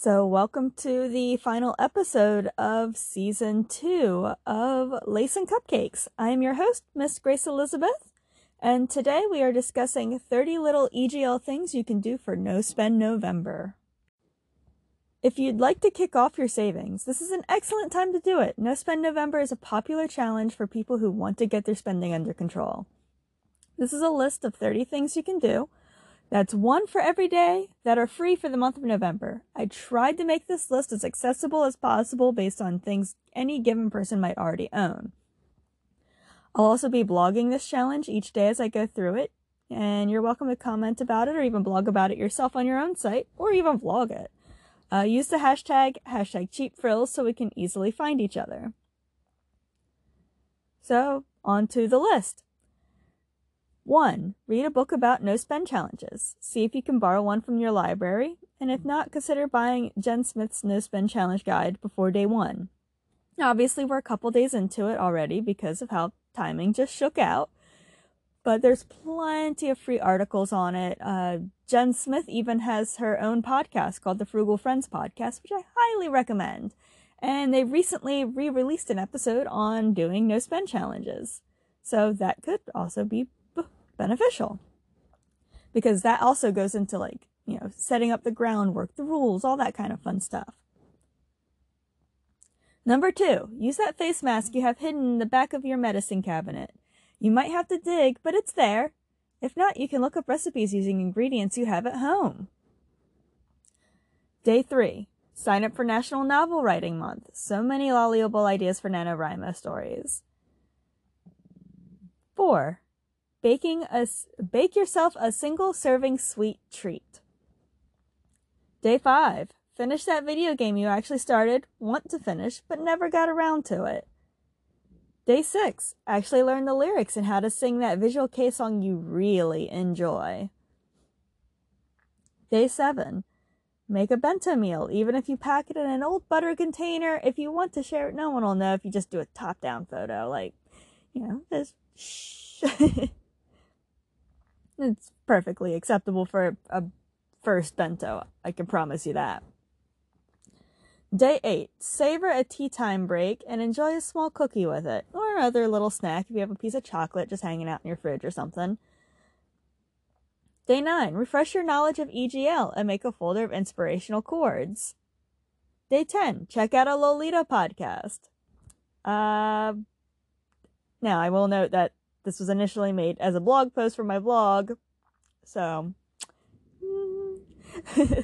So, welcome to the final episode of season two of Lace and Cupcakes. I am your host, Miss Grace Elizabeth, and today we are discussing 30 little EGL things you can do for No Spend November. If you'd like to kick off your savings, this is an excellent time to do it. No Spend November is a popular challenge for people who want to get their spending under control. This is a list of 30 things you can do that's one for every day that are free for the month of November. I tried to make this list as accessible as possible based on things any given person might already own. I'll also be blogging this challenge each day as I go through it, and you're welcome to comment about it or even blog about it yourself on your own site or even vlog it. Uh, use the hashtag hashtag cheap frills so we can easily find each other. So, on to the list. 1. Read a book about no spend challenges. See if you can borrow one from your library, and if not, consider buying Jen Smith's no spend challenge guide before day 1. Obviously, we're a couple days into it already because of how timing just shook out, but there's plenty of free articles on it. Uh, Jen Smith even has her own podcast called the Frugal Friends Podcast, which I highly recommend. And they recently re released an episode on doing no spend challenges. So that could also be beneficial because that also goes into like, you know, setting up the groundwork, the rules, all that kind of fun stuff. Number two, use that face mask you have hidden in the back of your medicine cabinet. You might have to dig, but it's there. If not, you can look up recipes using ingredients you have at home. Day three, sign up for National Novel Writing Month. So many lollyable ideas for NaNoWriMo stories. Four, baking a, bake yourself a single serving sweet treat. Day 5. Finish that video game you actually started, want to finish, but never got around to it. Day 6. Actually learn the lyrics and how to sing that Visual Kei song you really enjoy. Day 7. Make a bento meal, even if you pack it in an old butter container. If you want to share it, no one will know if you just do a top down photo. Like, you know, just shh. It's perfectly acceptable for a first bento. I can promise you that. Day 8. Savor a tea time break and enjoy a small cookie with it, or other little snack if you have a piece of chocolate just hanging out in your fridge or something. Day 9. Refresh your knowledge of EGL and make a folder of inspirational coords. Day 10. Check out a Lolita podcast. Uh, now, I will note that this was initially made as a blog post for my blog. So, uh,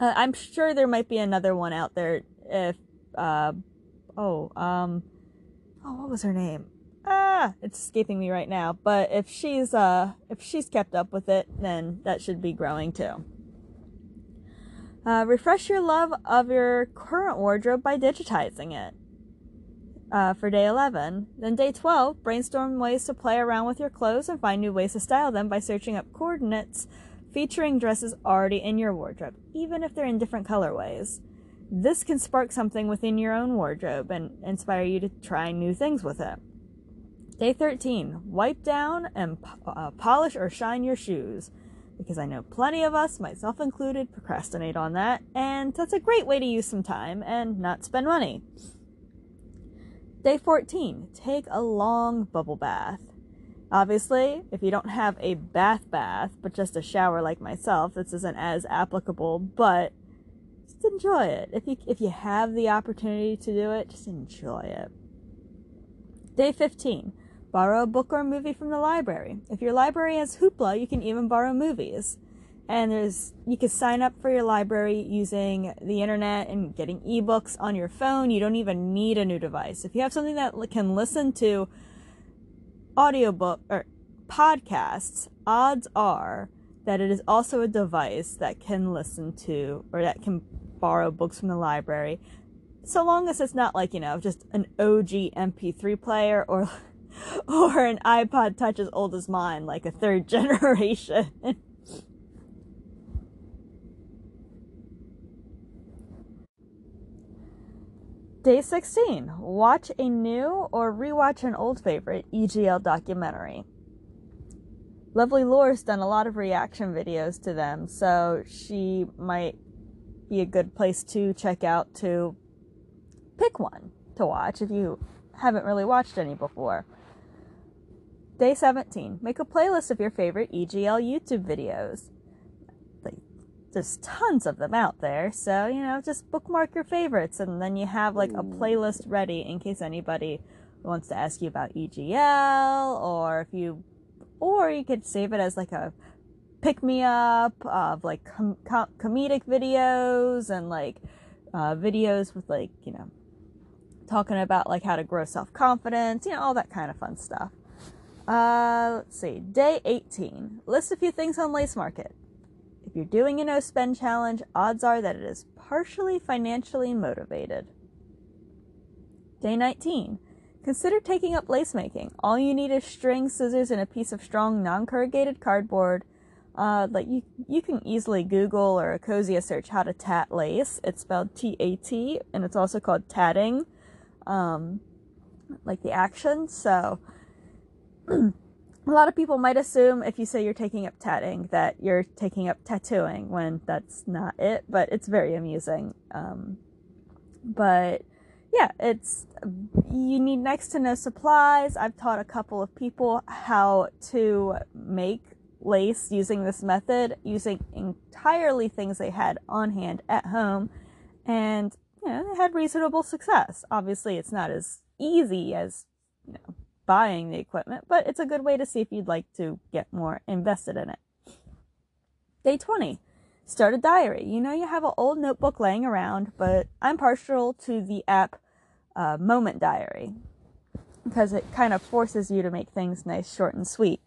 I'm sure there might be another one out there if, uh, oh, um, oh, what was her name? Ah, it's escaping me right now. But if she's, uh, if she's kept up with it, then that should be growing too. Uh, refresh your love of your current wardrobe by digitizing it uh, for day 11. Then day 12, brainstorm ways to play around with your clothes and find new ways to style them by searching up coordinates featuring dresses already in your wardrobe, even if they're in different colorways. This can spark something within your own wardrobe and inspire you to try new things with it. Day 13, wipe down and uh, polish or shine your shoes. Because I know plenty of us, myself included, procrastinate on that, and that's a great way to use some time and not spend money. Day 14, take a long bubble bath. Obviously, if you don't have a bath bath, but just a shower like myself, this isn't as applicable, but just enjoy it. If you if you have the opportunity to do it, just enjoy it. Day 15. Borrow a book or a movie from the library. If your library has Hoopla, you can even borrow movies and there's you can sign up for your library using the internet and getting ebooks on your phone. You don't even need a new device. If you have something that can listen to audiobook or podcasts odds are that it is also a device that can listen to or that can borrow books from the library. So long as it's not like you know just an og mp3 player or or an ipod touch as old as mine like a third generation Day 16. Watch a new or rewatch an old favorite EGL documentary. Lovely Lore's done a lot of reaction videos to them, so she might be a good place to check out to pick one to watch if you haven't really watched any before. Day 17. Make a playlist of your favorite EGL YouTube videos. There's tons of them out there, so, you know, just bookmark your favorites and then you have like a playlist ready in case anybody wants to ask you about EGL or if you or you could save it as like a pick me up of like com- com- comedic videos and like uh, videos with like you know talking about like how to grow self confidence, you know, all that kind of fun stuff. Uh, let's see, day 18. List a few things on Lace Market. You're doing a no spend challenge, odds are that it is partially financially motivated. Day 19. Consider taking up lace making. All you need is string, scissors, and a piece of strong non-corrugated cardboard. Uh, like you, you can easily Google or a Ecosia search how to tat lace. It's spelled T-A-T, and it's also called tatting, um, like the action. So, a lot of people might assume if you say you're taking up tatting that you're taking up tattooing when that's not it. But it's very amusing. Um, but yeah, it's you need next to no supplies. I've taught a couple of people how to make lace using this method, using entirely things they had on hand at home, and you know, they had reasonable success. Obviously, it's not as easy as you know buying the equipment, but it's a good way to see if you'd like to get more invested in it. Day 20. Start a diary. You know you have an old notebook laying around, but I'm partial to the app uh, Moment Diary because it kind of forces you to make things nice, short, and sweet.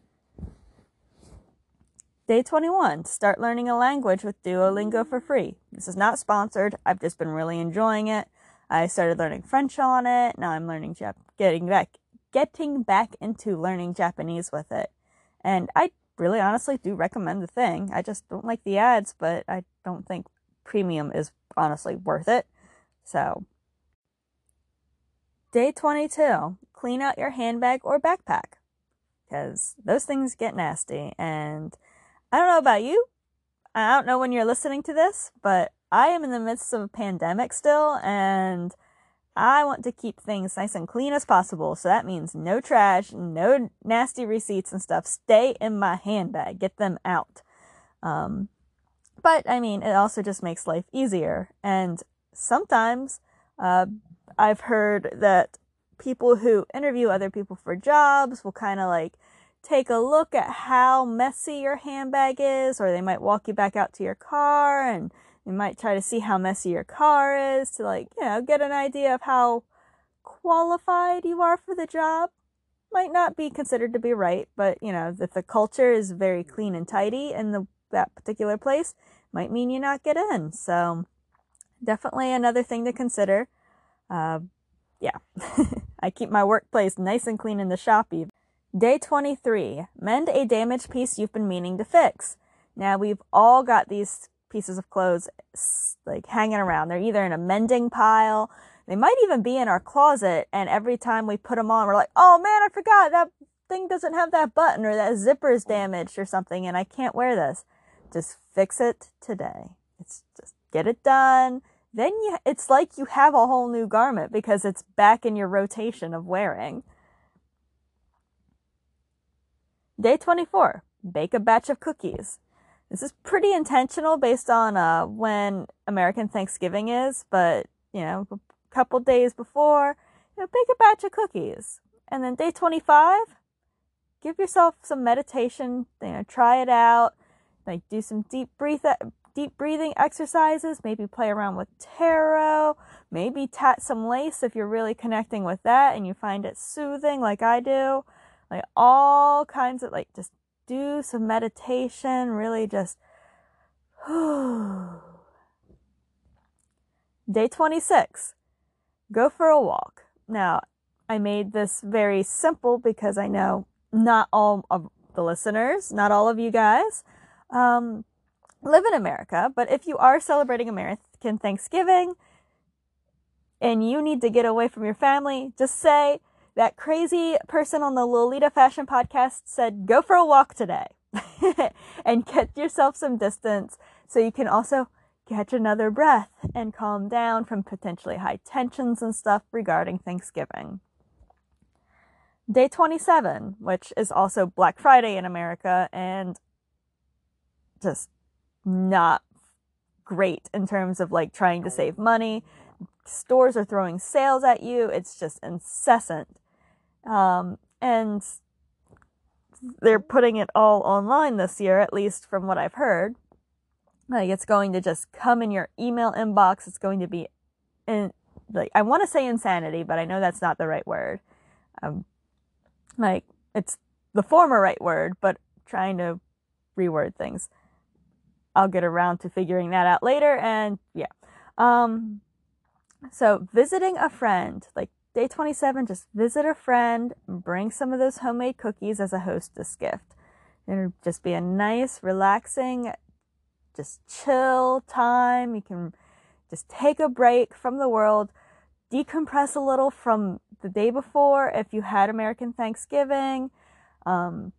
Day 21. Start learning a language with Duolingo for free. This is not sponsored. I've just been really enjoying it. I started learning French on it. Now I'm learning Jap- getting back getting back into learning Japanese with it. And I really honestly do recommend the thing. I just don't like the ads, but I don't think premium is honestly worth it. So Day 22. Clean out your handbag or backpack. Because those things get nasty. And I don't know about you. I don't know when you're listening to this, but I am in the midst of a pandemic still. And I want to keep things nice and clean as possible. So that means no trash, no nasty receipts and stuff. Stay in my handbag. Get them out. Um, but I mean, it also just makes life easier. And sometimes, uh, I've heard that people who interview other people for jobs will kind of like take a look at how messy your handbag is, or they might walk you back out to your car and you might try to see how messy your car is to like, you know, get an idea of how qualified you are for the job. Might not be considered to be right, but you know, if the culture is very clean and tidy in the that particular place, might mean you not get in. So definitely another thing to consider. Uh, yeah, I keep my workplace nice and clean in the shop even. Day 23. Mend a damaged piece you've been meaning to fix. Now we've all got these pieces of clothes like hanging around. They're either in a mending pile, they might even be in our closet, and every time we put them on, we're like, oh man, I forgot that thing doesn't have that button or that zipper is damaged or something, and I can't wear this. Just fix it today. It's just get it done then you, it's like you have a whole new garment because it's back in your rotation of wearing. Day 24, bake a batch of cookies. This is pretty intentional based on uh, when American Thanksgiving is, but you know, a couple days before, you know, bake a batch of cookies. And then day 25, give yourself some meditation, you know, try it out, like do some deep breathe deep breathing exercises, maybe play around with tarot, maybe tat some lace if you're really connecting with that and you find it soothing like I do. Like all kinds of like just do some meditation, really just Day 26. Go for a walk. Now, I made this very simple because I know not all of the listeners, not all of you guys, um, live in America, but if you are celebrating American Thanksgiving and you need to get away from your family, just say that crazy person on the Lolita Fashion podcast said, go for a walk today and get yourself some distance so you can also catch another breath and calm down from potentially high tensions and stuff regarding Thanksgiving. Day 27, which is also Black Friday in America and just not great in terms of like trying to save money. Stores are throwing sales at you. It's just incessant. Um, and they're putting it all online this year, at least from what I've heard. Like it's going to just come in your email inbox. It's going to be in like I want to say insanity, but I know that's not the right word. Um, like it's the former right word, but trying to reword things. I'll get around to figuring that out later. And yeah. Um, so visiting a friend, like day 27, just visit a friend, bring some of those homemade cookies as a hostess gift. It'll just be a nice, relaxing, just chill time. You can just take a break from the world, decompress a little from the day before if you had American Thanksgiving, um,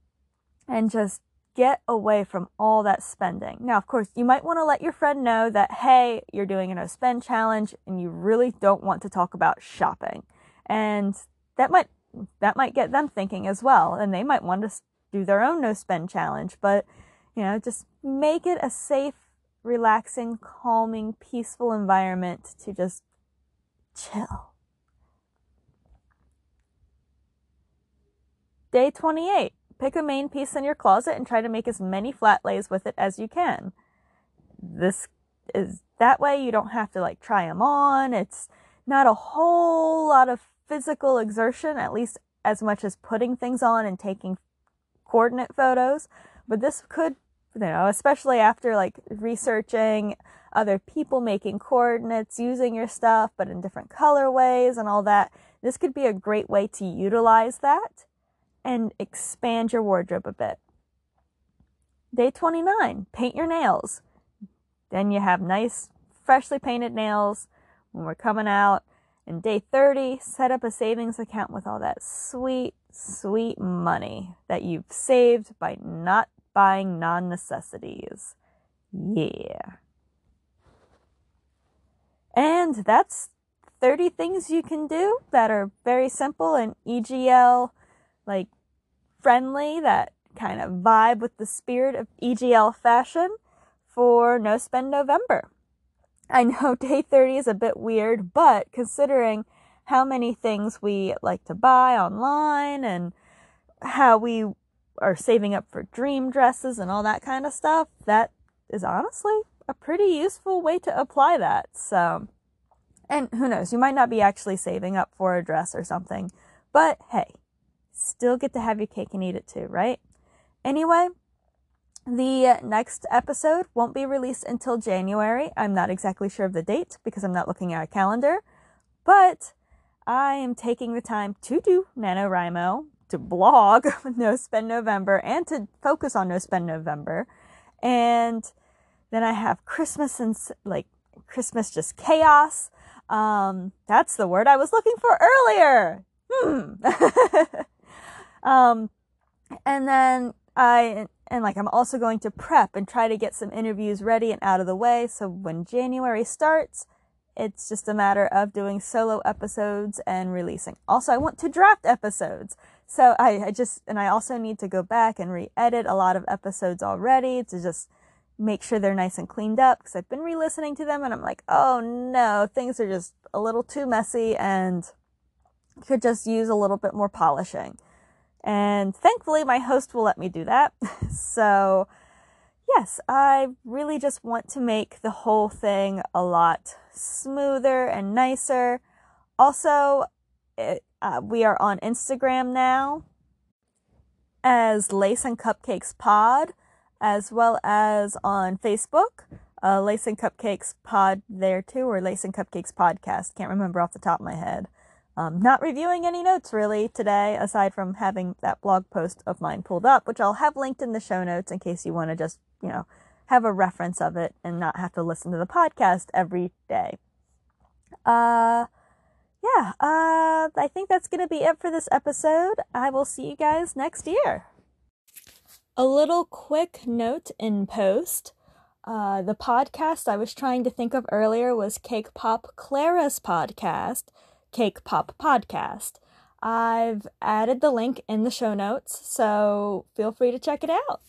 and just get away from all that spending. Now, of course, you might want to let your friend know that, hey, you're doing a no spend challenge and you really don't want to talk about shopping. And that might, that might get them thinking as well. And they might want to do their own no spend challenge, but you know, just make it a safe, relaxing, calming, peaceful environment to just chill. Day 28. Pick a main piece in your closet and try to make as many flat lays with it as you can. This is that way you don't have to like try them on. It's not a whole lot of physical exertion, at least as much as putting things on and taking coordinate photos. But this could, you know, especially after like researching other people making coordinates, using your stuff, but in different colorways and all that, this could be a great way to utilize that and expand your wardrobe a bit. Day 29, paint your nails. Then you have nice, freshly painted nails when we're coming out. And day 30, set up a savings account with all that sweet, sweet money that you've saved by not buying non necessities. Yeah. And that's 30 things you can do that are very simple and EGL like friendly that kind of vibe with the spirit of EGL fashion for No Spend November. I know day 30 is a bit weird, but considering how many things we like to buy online and how we are saving up for dream dresses and all that kind of stuff, that is honestly a pretty useful way to apply that. So, and who knows, you might not be actually saving up for a dress or something, but hey, still get to have your cake and eat it too, right? Anyway, the next episode won't be released until January. I'm not exactly sure of the date because I'm not looking at a calendar, but I am taking the time to do NaNoWriMo, to blog No Spend November, and to focus on No Spend November. And then I have Christmas and like Christmas just chaos. Um, that's the word I was looking for earlier. Hmm. Um, and then I, and like I'm also going to prep and try to get some interviews ready and out of the way. So when January starts, it's just a matter of doing solo episodes and releasing. Also, I want to draft episodes. So I, I just, and I also need to go back and re-edit a lot of episodes already to just make sure they're nice and cleaned up because I've been re-listening to them and I'm like, oh no, things are just a little too messy and could just use a little bit more polishing. And thankfully, my host will let me do that. so, yes, I really just want to make the whole thing a lot smoother and nicer. Also, it, uh, we are on Instagram now as Lace and Cupcakes Pod, as well as on Facebook, uh, Lace and Cupcakes Pod there too, or Lace and Cupcakes Podcast. Can't remember off the top of my head. Um, not reviewing any notes really today, aside from having that blog post of mine pulled up, which I'll have linked in the show notes in case you want to just, you know, have a reference of it and not have to listen to the podcast every day. Uh, yeah, uh, I think that's going to be it for this episode. I will see you guys next year. A little quick note in post. Uh, the podcast I was trying to think of earlier was Cake Pop Clara's podcast, Cake Pop Podcast. I've added the link in the show notes, so feel free to check it out.